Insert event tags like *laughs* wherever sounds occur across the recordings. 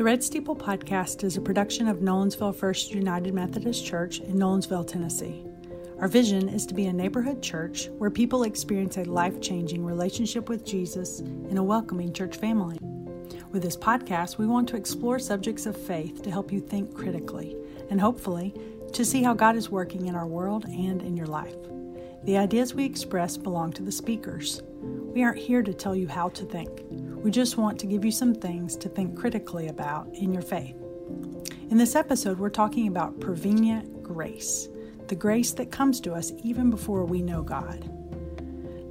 The Red Steeple podcast is a production of Nolensville First United Methodist Church in Nolensville, Tennessee. Our vision is to be a neighborhood church where people experience a life changing relationship with Jesus in a welcoming church family. With this podcast, we want to explore subjects of faith to help you think critically and hopefully to see how God is working in our world and in your life. The ideas we express belong to the speakers. We aren't here to tell you how to think. We just want to give you some things to think critically about in your faith. In this episode, we're talking about prevenient grace, the grace that comes to us even before we know God.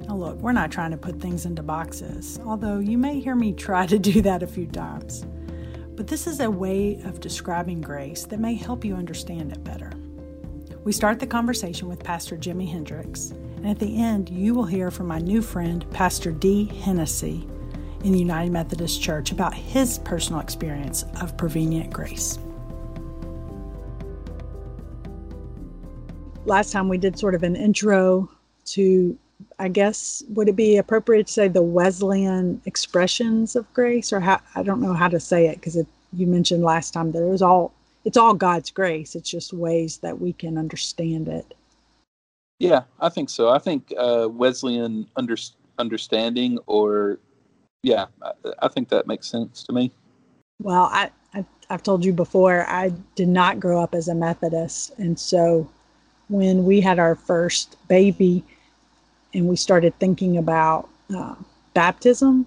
Now, look, we're not trying to put things into boxes, although you may hear me try to do that a few times. But this is a way of describing grace that may help you understand it better. We start the conversation with Pastor Jimmy Hendricks, and at the end, you will hear from my new friend, Pastor De Hennessey, in the United Methodist Church about his personal experience of prevenient grace. Last time we did sort of an intro to, I guess, would it be appropriate to say the Wesleyan expressions of grace, or how, I don't know how to say it because you mentioned last time that it was all it's all God's grace. It's just ways that we can understand it. Yeah, I think so. I think uh, Wesleyan under, understanding or yeah, I, I think that makes sense to me. Well, I, I I've told you before, I did not grow up as a Methodist, and so when we had our first baby, and we started thinking about uh, baptism,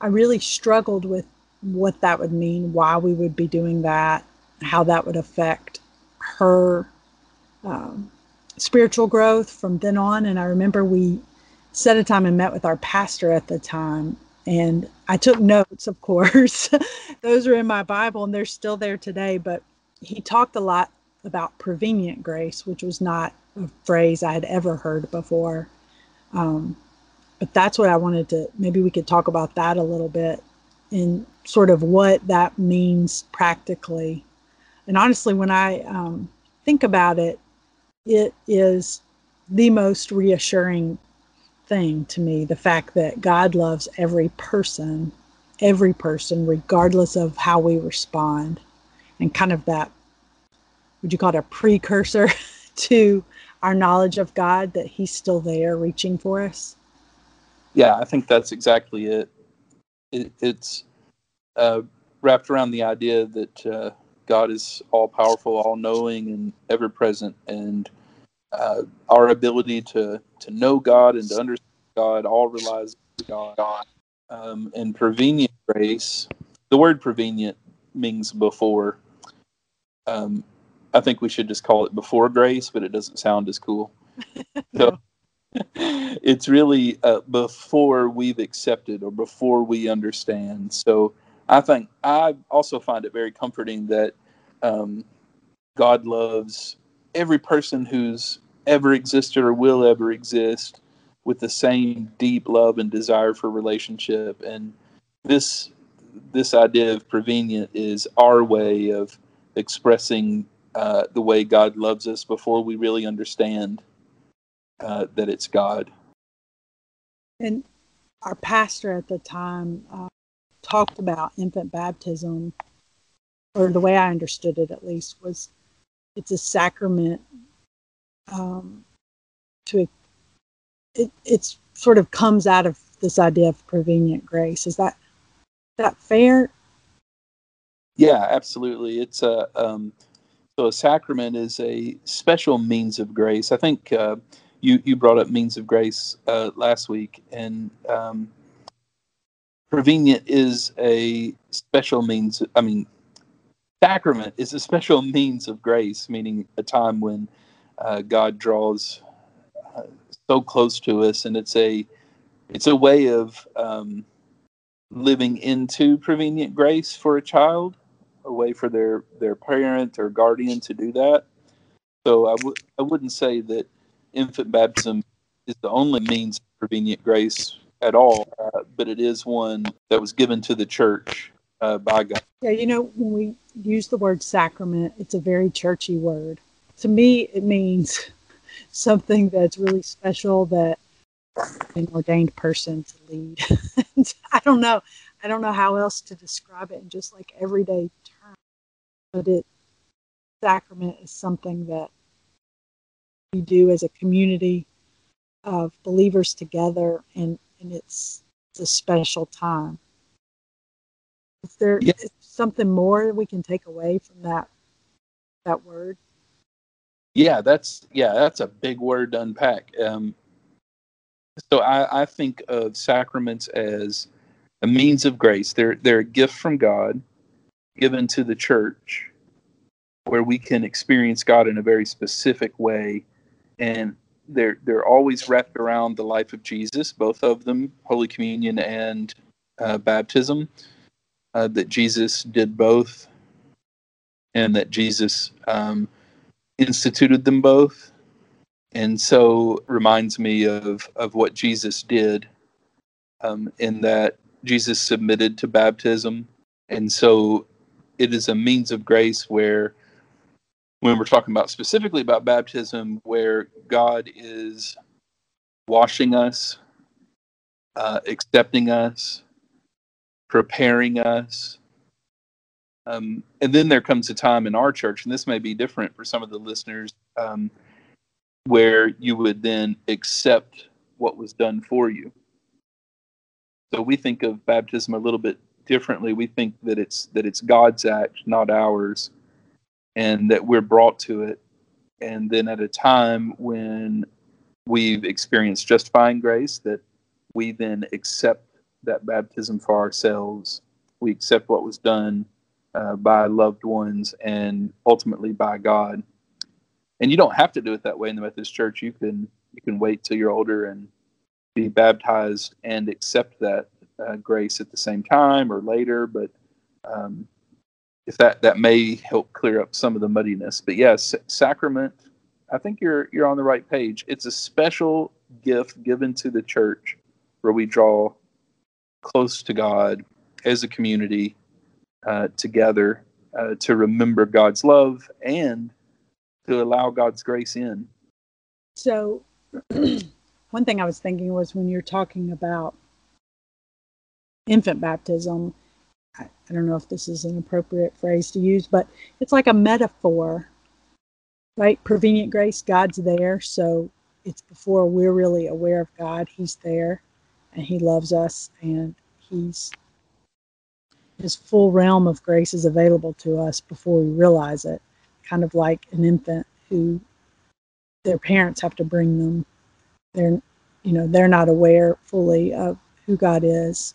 I really struggled with what that would mean, why we would be doing that, how that would affect her um, spiritual growth from then on. And I remember we set a time and met with our pastor at the time, and I took notes, of course. *laughs* Those are in my Bible and they're still there today. But he talked a lot about prevenient grace, which was not a phrase I had ever heard before. Um, but that's what I wanted to, maybe we could talk about that a little bit and sort of what that means practically. And honestly, when I um, think about it, it is the most reassuring thing to me the fact that God loves every person, every person, regardless of how we respond, and kind of that, would you call it a precursor *laughs* to our knowledge of God that He's still there reaching for us? Yeah, I think that's exactly it. it it's uh, wrapped around the idea that uh, God is all powerful, all knowing, and ever present, and uh, our ability to to know God and to understand God all relies on God. Um, and prevenient grace, the word prevenient means before. Um, I think we should just call it before grace, but it doesn't sound as cool. *laughs* so *laughs* it's really uh, before we've accepted or before we understand. So I think I also find it very comforting that um, God loves every person who's ever existed or will ever exist with the same deep love and desire for relationship and this this idea of prevenient is our way of expressing uh, the way God loves us before we really understand uh, that it's God. And our pastor at the time uh, talked about infant baptism, or the way I understood it at least was it's a sacrament um, to it it's sort of comes out of this idea of prevenient grace. Is that that fair? Yeah, absolutely. It's a um, so a sacrament is a special means of grace. I think uh, you you brought up means of grace uh, last week, and um, prevenient is a special means. I mean, sacrament is a special means of grace, meaning a time when uh, God draws uh, so close to us, and it's a it's a way of um, living into prevenient grace for a child, a way for their their parent or guardian to do that. So I would I wouldn't say that infant baptism is the only means of prevenient grace at all, uh, but it is one that was given to the church uh, by God. Yeah, you know, when we use the word sacrament, it's a very churchy word. To me, it means *laughs* something that's really special that an ordained person to lead. *laughs* I don't know. I don't know how else to describe it in just like everyday terms, but it sacrament is something that we do as a community of believers together, and and it's, it's a special time. Is there Yeah. Something more we can take away from that that word? Yeah, that's yeah, that's a big word to unpack. Um, so I, I think of sacraments as a means of grace. They're they're a gift from God given to the church where we can experience God in a very specific way. And they're they're always wrapped around the life of Jesus, both of them, Holy Communion and uh, baptism. Uh, that Jesus did both, and that Jesus um, instituted them both. And so reminds me of of what jesus did um, in that jesus submitted to baptism. And so it is a means of grace where when we're talking about specifically about baptism where god is washing us uh, accepting us preparing us um, and then there comes a time in our church, and this may be different for some of the listeners, um, where you would then accept what was done for you. So we think of baptism a little bit differently. We think that it's that it's God's act, not ours, and that we're brought to it. And then at a time when we've experienced justifying grace, that we then accept that baptism for ourselves. We accept what was done uh, by loved ones and ultimately by God. And you don't have to do it that way in the Methodist Church. You can you can wait till you're older and be baptized and accept that uh, grace at the same time or later. But um, if that that may help clear up some of the muddiness. But yes, sacrament. I think you're you're on the right page. It's a special gift given to the church where we draw close to God as a community uh, together uh, to remember God's love and to allow God's grace in. So, *clears throat* one thing I was thinking was when you're talking about infant baptism, I, I don't know if this is an appropriate phrase to use, but it's like a metaphor, right? Prevenient grace, God's there. So, it's before we're really aware of God, He's there and He loves us and He's his full realm of grace is available to us before we realize it. Kind of like an infant who their parents have to bring them. They're you know they're not aware fully of who god is.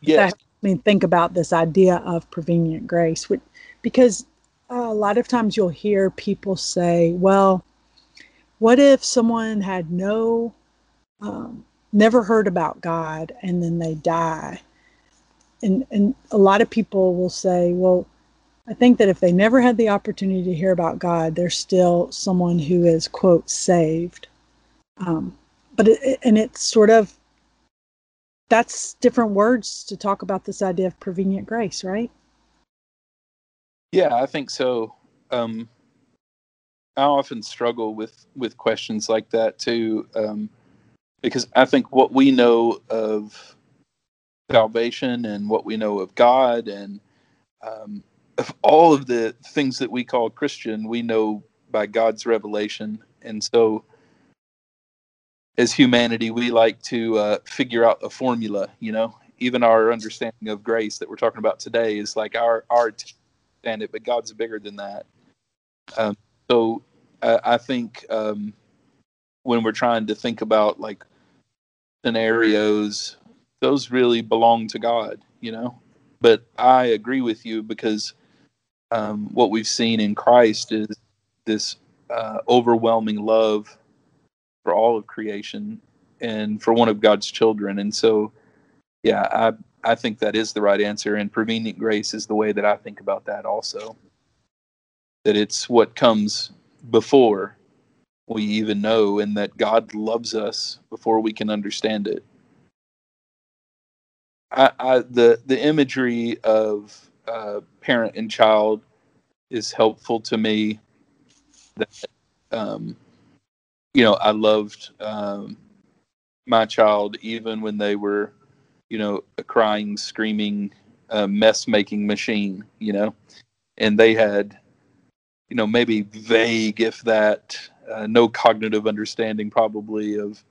Yes. I mean think about this idea of prevenient grace which, because uh, a lot of times you'll hear people say well what if someone had no um, never heard about god and then they die. And and a lot of people will say well i think that if they never had the opportunity to hear about god they're still someone who is quote saved. Um, but it, and it's sort of that's different words to talk about this idea of prevenient grace right? Yeah, I think so. Um, I often struggle with with questions like that too, um, because I think what we know of salvation and what we know of God and um, of all of the things that we call Christian, we know by God's revelation, and so as humanity, we like to uh, figure out a formula. You know, even our understanding of grace that we're talking about today is like our our t- understand it, but God's bigger than that. Um, so uh, I think um, when we're trying to think about like scenarios, those really belong to God, you know. But I agree with you because um, what we've seen in Christ is this uh, overwhelming love for all of creation and for one of God's children, and so yeah, I I think that is the right answer, and prevenient grace is the way that I think about that also. That it's what comes before we even know, and that God loves us before we can understand it. I, I the the imagery of uh, parent and child is helpful to me. That um, you know, I loved um, my child even when they were you know, a crying, screaming, uh, mess making machine, you know, and they had, you know, maybe vague, if that, uh, no cognitive understanding probably of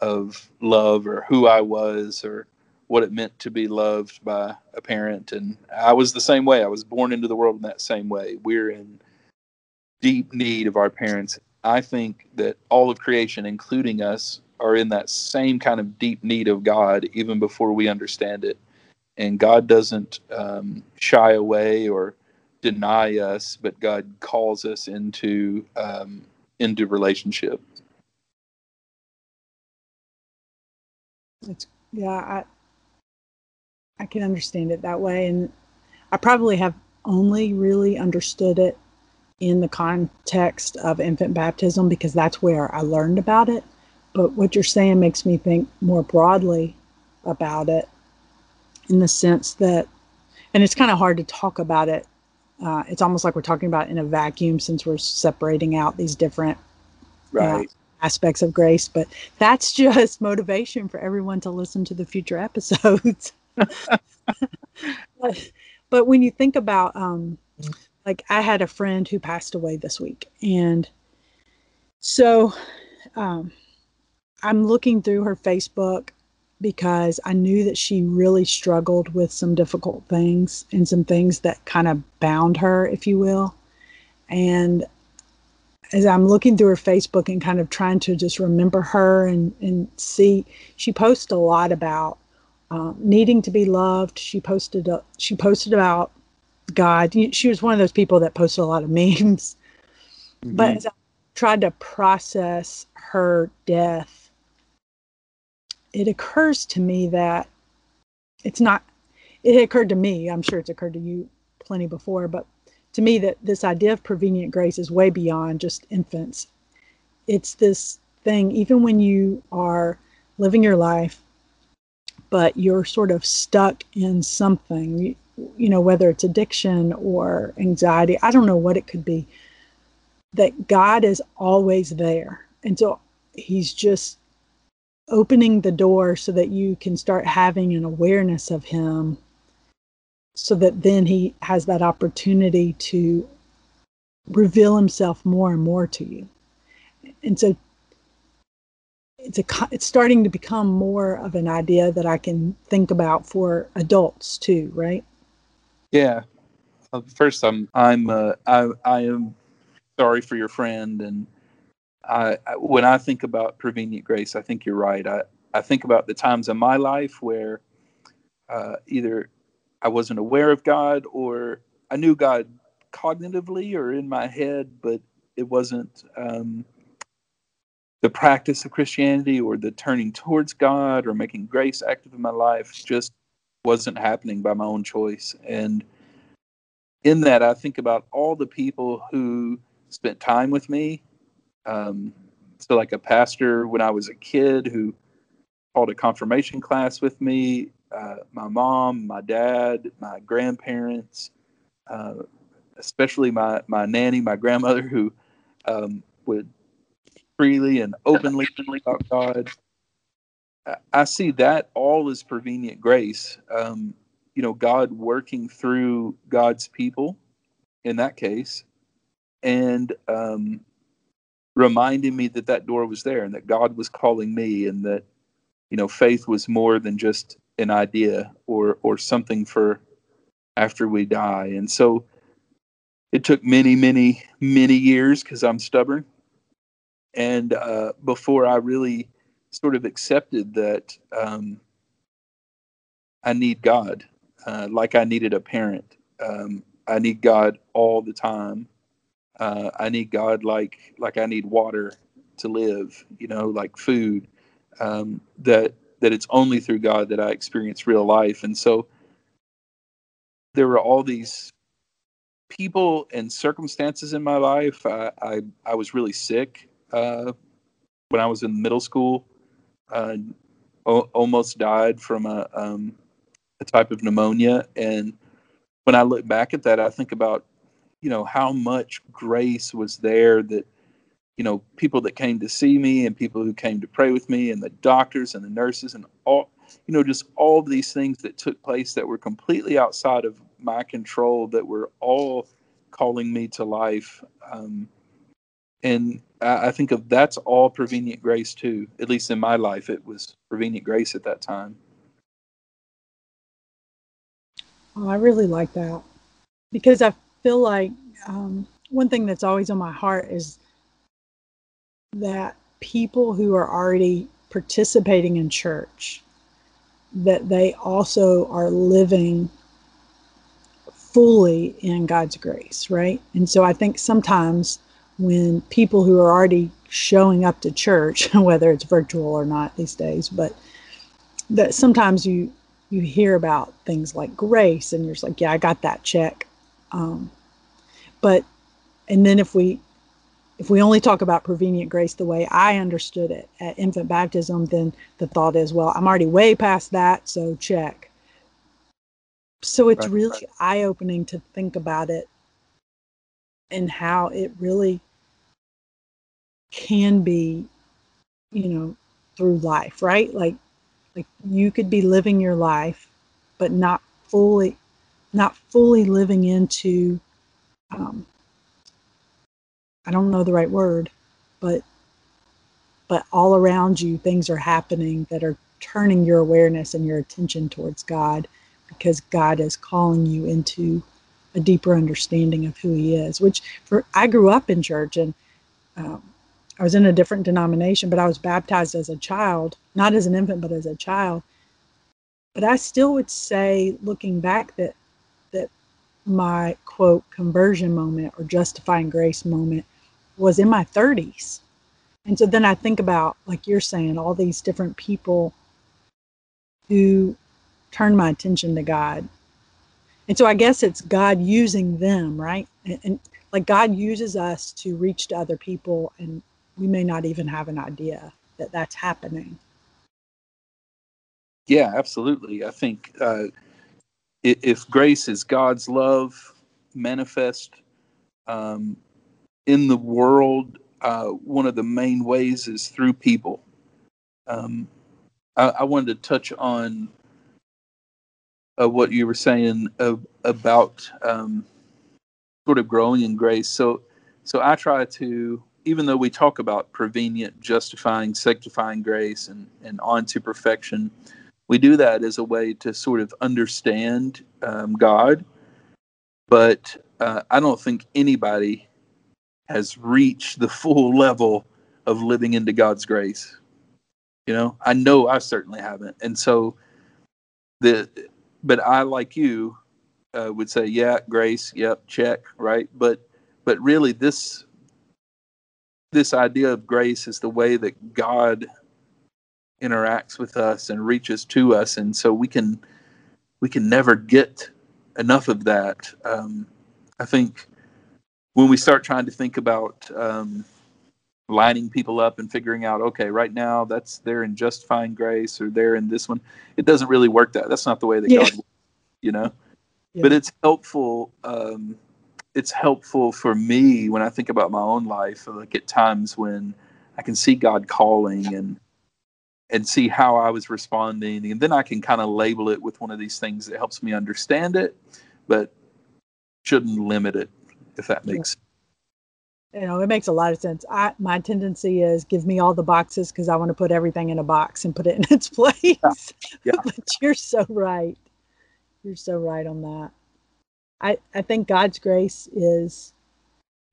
of love or who I was or what it meant to be loved by a parent. And I was the same way. I was born into the world in that same way. We're in deep need of our parents. I think that all of creation, including us, are in that same kind of deep need of God even before we understand it. And God doesn't um, shy away or deny us, but God calls us into um, into relationship. It's yeah, I I can understand it that way, and I probably have only really understood it in the context of infant baptism because that's where I learned about it. But what you're saying makes me think more broadly about it in the sense that, and it's kind of hard to talk about it. Uh, it's almost like we're talking about in a vacuum since we're separating out these different right. Uh, aspects of grace. But that's *laughs* just motivation for everyone to listen to the future episodes. *laughs* but, but when you think about, um, like, I had a friend who passed away this week, and so um, I'm looking through her Facebook because I knew that she really struggled with some difficult things and some things that kind of bound her, if you will. And as I'm looking through her Facebook and kind of trying to just remember her and, and see, she posts a lot about um, needing to be loved. She posted a, she posted about God. She was one of those people that posted a lot of *laughs* memes. Mm-hmm. But as I tried to process her death it occurs to me that it's not it occurred to me i'm sure it's occurred to you plenty before but to me that this idea of prevenient grace is way beyond just infants. It's this thing even when you are living your life but you're sort of stuck in something you, you know whether it's addiction or anxiety i don't know what it could be that god is always there. And so he's just opening the door so that you can start having an awareness of him so that then he has that opportunity to reveal himself more and more to you. And so it's a it's starting to become more of an idea that i can think about for adults too right? Yeah. Uh, first i'm i'm uh, i i am sorry for your friend and I, when I think about prevenient grace, I think you're right. I, I think about the times in my life where uh, either I wasn't aware of God or I knew God cognitively or in my head, but it wasn't um, the practice of Christianity or the turning towards God or making grace active in my life just wasn't happening by my own choice. And in that, I think about all the people who spent time with me um, so, like a pastor when I was a kid who taught a confirmation class with me, uh, my mom, my dad, my grandparents, uh, especially my, my nanny, my grandmother, who um, would freely and openly talk about God. I see that all as prevenient grace. Um, you know, God working through God's people in that case, and um, reminding me that that door was there and that God was calling me and that you know faith was more than just an idea or or something for after we die. And so it took many many many years because i'm stubborn. And uh, before i really sort of accepted that um, i need god uh, like i needed a parent. Um, i need god all the time uh, I need God like like I need water to live. You know, like food. Um, that that it's only through God that I experience real life, and so there were all these people and circumstances in my life. I I, I was really sick uh, when I was in middle school. Uh, o- almost died from a um, a type of pneumonia, and when I look back at that, I think about you know how much grace was there that you know people that came to see me and people who came to pray with me and the doctors and the nurses and all you know, just all these things that took place that were completely outside of my control that were all calling me to life. Um, and I, I think of that's all prevenient grace too. At least in my life, it was prevenient grace at that time. Oh, I really like that because I feel like um, one thing that's always on my heart is that people who are already participating in church that they also are living fully in God's grace, right? And so I think sometimes when people who are already showing up to church, *laughs* whether it's virtual or not these days, but that sometimes you you hear about things like grace and you're just like, yeah, I got that check. Um, but and then if we if we only talk about prevenient grace the way I understood it at infant baptism, then the thought is, well, I'm already way past that, so check. So it's right, really right. eye opening to think about it and how it really can be, you know, through life, right? Like like you could be living your life, but not fully not fully living into um, I don't know the right word, but but all around you things are happening that are turning your awareness and your attention towards God because God is calling you into a deeper understanding of who He is. Which for I grew up in church and um, I was in a different denomination, but I was baptized as a child, not as an infant, but as a child. But I still would say, looking back, that my quote conversion moment or justifying grace moment was in my 30s. And so then I think about, like you're saying, all these different people who turned my attention to God. And so I guess it's God using them, right? And, and like God uses us to reach to other people, and we may not even have an idea that that's happening. Yeah, absolutely. I think uh, if grace is God's love manifest um, in the world, uh, one of the main ways is through people. Um, I, I, wanted to touch on uh, what you were saying about um, sort of growing in grace. So, so I try to, even though we talk about prevenient, justifying, sanctifying grace, and and on to perfection, we do that as a way to sort of understand um, God. But uh, I don't think anybody has reached the full level of living into God's grace. You know, I know I certainly haven't. And so the but I like you uh, would say, yeah, grace, yep, check, right? But but really this this idea of grace is the way that God interacts with us and reaches to us and so we can we can never get enough of that um, i think when we start trying to think about um, lining people up and figuring out, okay, right now that's they're in justifying grace or they're in this one, it doesn't really work that. That's not the way that yeah. God, works, you know. Yeah. But it's helpful. Um, it's helpful for me when I think about my own life. Like at times when I can see God calling and and see how I was responding, and then I can kind of label it with one of these things that helps me understand it, but shouldn't limit it if that makes sense. you know it makes a lot of sense i my tendency is give me all the boxes because i want to put everything in a box and put it in *laughs* its place yeah. Yeah. *laughs* but you're so right you're so right on that i i think god's grace is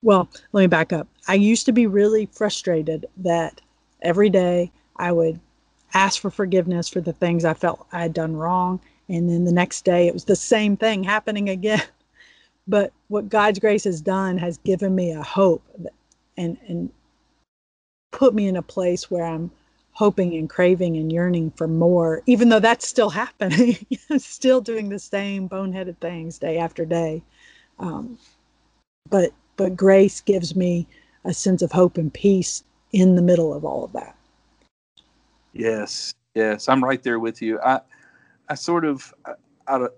well let me back up i used to be really frustrated that every day i would ask for forgiveness for the things i felt i had done wrong and then the next day it was the same thing happening again *laughs* but what God's grace has done has given me a hope and and put me in a place where I'm hoping and craving and yearning for more, even though that's still *laughs* happening. Still doing the same boneheaded things day after day. Um, but but grace gives me a sense of hope and peace in the middle of all of that. Yes, yes, I'm right there with you. I I sort of of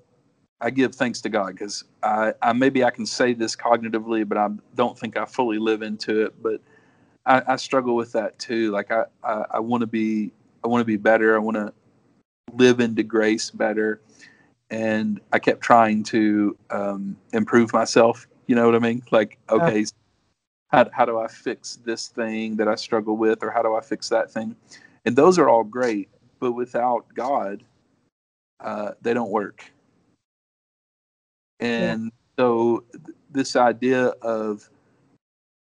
I give thanks to God because I, I, maybe I can say this cognitively, but I don't think I fully live into it. But I, I struggle with that too. Like I, I, I want to be, I want to be better. I want to live into grace better. And I kept trying to um, improve myself. You know what I mean? Like, okay, how, how do I fix this thing that I struggle with, or how do I fix that thing? And those are all great, but without God, uh, they don't work. And yeah. so, this idea of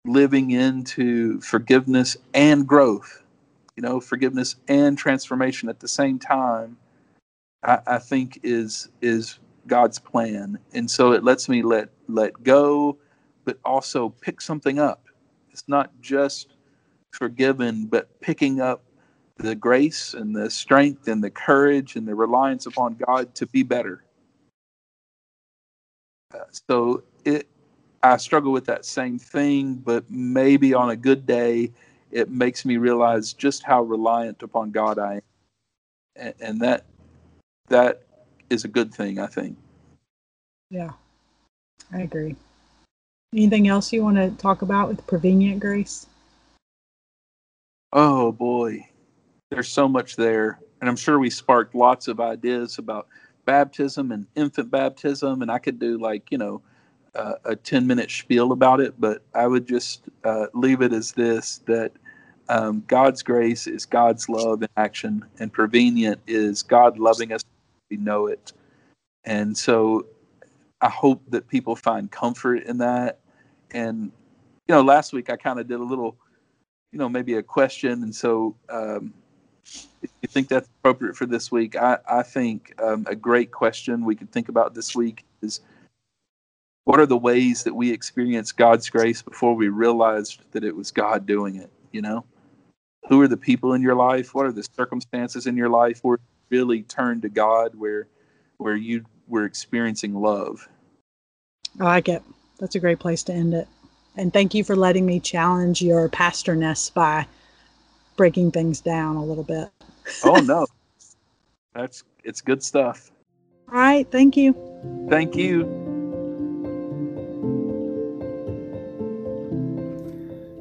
living into forgiveness and growth, you know, forgiveness and transformation at the same time, I, I think is is God's plan. And so it lets me let let go, but also pick something up. It's not just forgiven, but picking up the grace and the strength and the courage and the reliance upon God to be better. Uh, so it I struggle with that same thing, but maybe on a good day, it makes me realize just how reliant upon God I am, and, and that that is a good thing, I think. Yeah, I agree. Anything else you want to talk about with prevenient grace? Oh boy, there's so much there, and I'm sure we sparked lots of ideas about baptism and infant baptism, and I could do like you know uh, a 10 minute spiel about it, but I would just uh, leave it as this that um, God's grace is God's love in action, and prevenient is God loving us. We know it. And so I hope that people find comfort in that. And, you know, last week I kind of did a little, you know, maybe a question. And so um, you think that's appropriate for this week, I, I think um, a great question we could think about this week is what are the ways that we experience God's grace before we realized that it was God doing it? You know, who are the people in your life? What are the circumstances in your life where you really turned to God, where where you were experiencing love? I like it. That's a great place to end it. And thank you for letting me challenge your pastorness by breaking things down a little bit. oh *laughs* no, that's it's good stuff. All right, thank you. Thank you.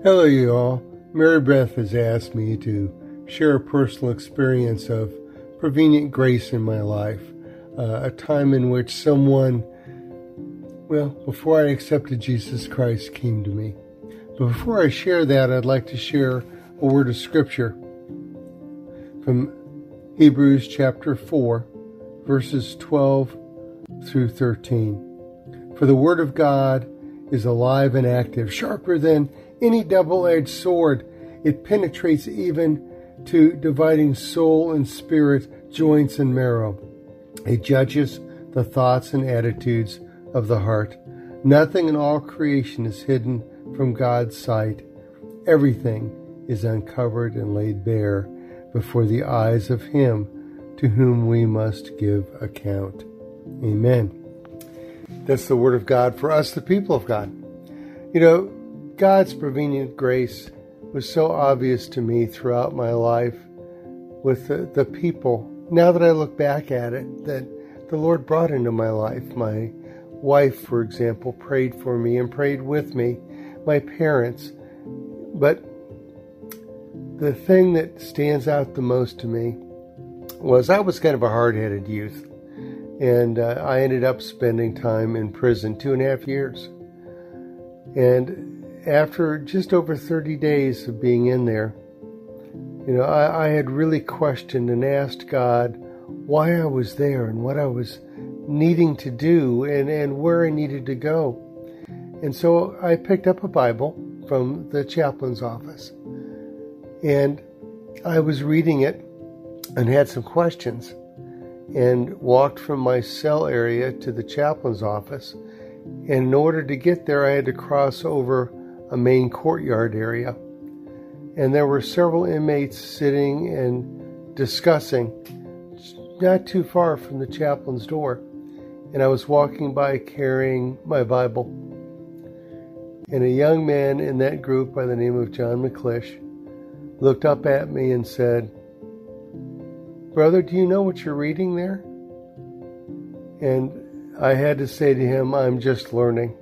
Hello, you all. Mary Beth has asked me to share a personal experience of prevenient grace in my life, uh, a time in which someone, well, before I accepted Jesus Christ, came to me. But before I share that, I'd like to share a word of scripture from Hebrews chapter 4, verses 12 through 13. For the word of God is alive and active, sharper than any double edged sword. It penetrates even to dividing soul and spirit, joints and marrow. It judges the thoughts and attitudes of the heart. Nothing in all creation is hidden from God's sight. Everything is uncovered and laid bare before the eyes of Him to whom we must give account. Amen. That's the Word of God for us, the people of God. You know, God's prevenient grace was so obvious to me throughout my life with the, the people. Now that I look back at it, that the Lord brought into my life. My wife, for example, prayed for me and prayed with me, my parents. But the thing that stands out the most to me was I was kind of a hard headed youth. And uh, I ended up spending time in prison two and a half years. And after just over 30 days of being in there, you know, I, I, had really questioned and asked God why I was there and what I was needing to do and, and where I needed to go. And so I picked up a Bible from the chaplain's office and I was reading it and had some questions and walked from my cell area to the chaplain's office. And in order to get there, I had to cross over a main courtyard area. And there were several inmates sitting and discussing not too far from the chaplain's door. And I was walking by carrying my Bible. And a young man in that group by the name of John McClish looked up at me and said, Brother, do you know what you're reading there? And I had to say to him, I'm just learning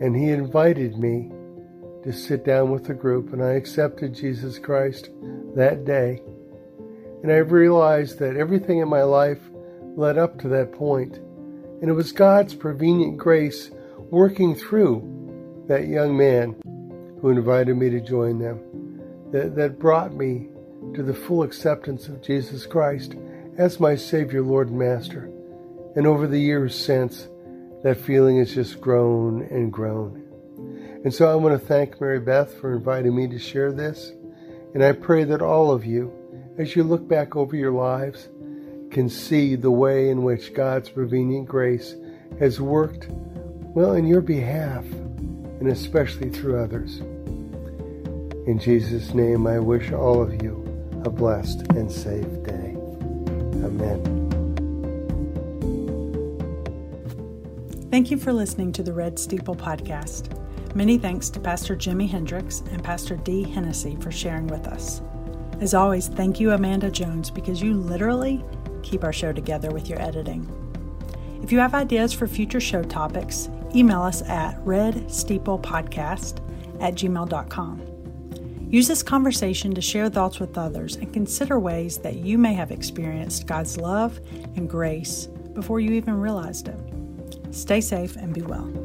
and he invited me to sit down with the group, and I accepted Jesus Christ that day. And I realized that everything in my life led up to that point. And it was God's prevenient grace working through that young man who invited me to join them that, that brought me to the full acceptance of Jesus Christ as my Savior, Lord, and Master. And over the years since, that feeling has just grown and grown. And so I want to thank Mary Beth for inviting me to share this. And I pray that all of you, as you look back over your lives, can see the way in which God's prevenient grace has worked, well, in your behalf, and especially through others. In Jesus' name, I wish all of you a blessed and safe day. Amen. Thank you for listening to the Red Steeple Podcast. Many thanks to Pastor Jimmy Hendricks and Pastor De Hennessey for sharing with us. As always, thank you, Amanda Jones, because you literally keep our show together with your editing. If you have ideas for future show topics, email us at redsteeplepodcast at gmail.com. Use this conversation to share thoughts with others and consider ways that you may have experienced God's love and grace before you even realized it. Stay safe and be well.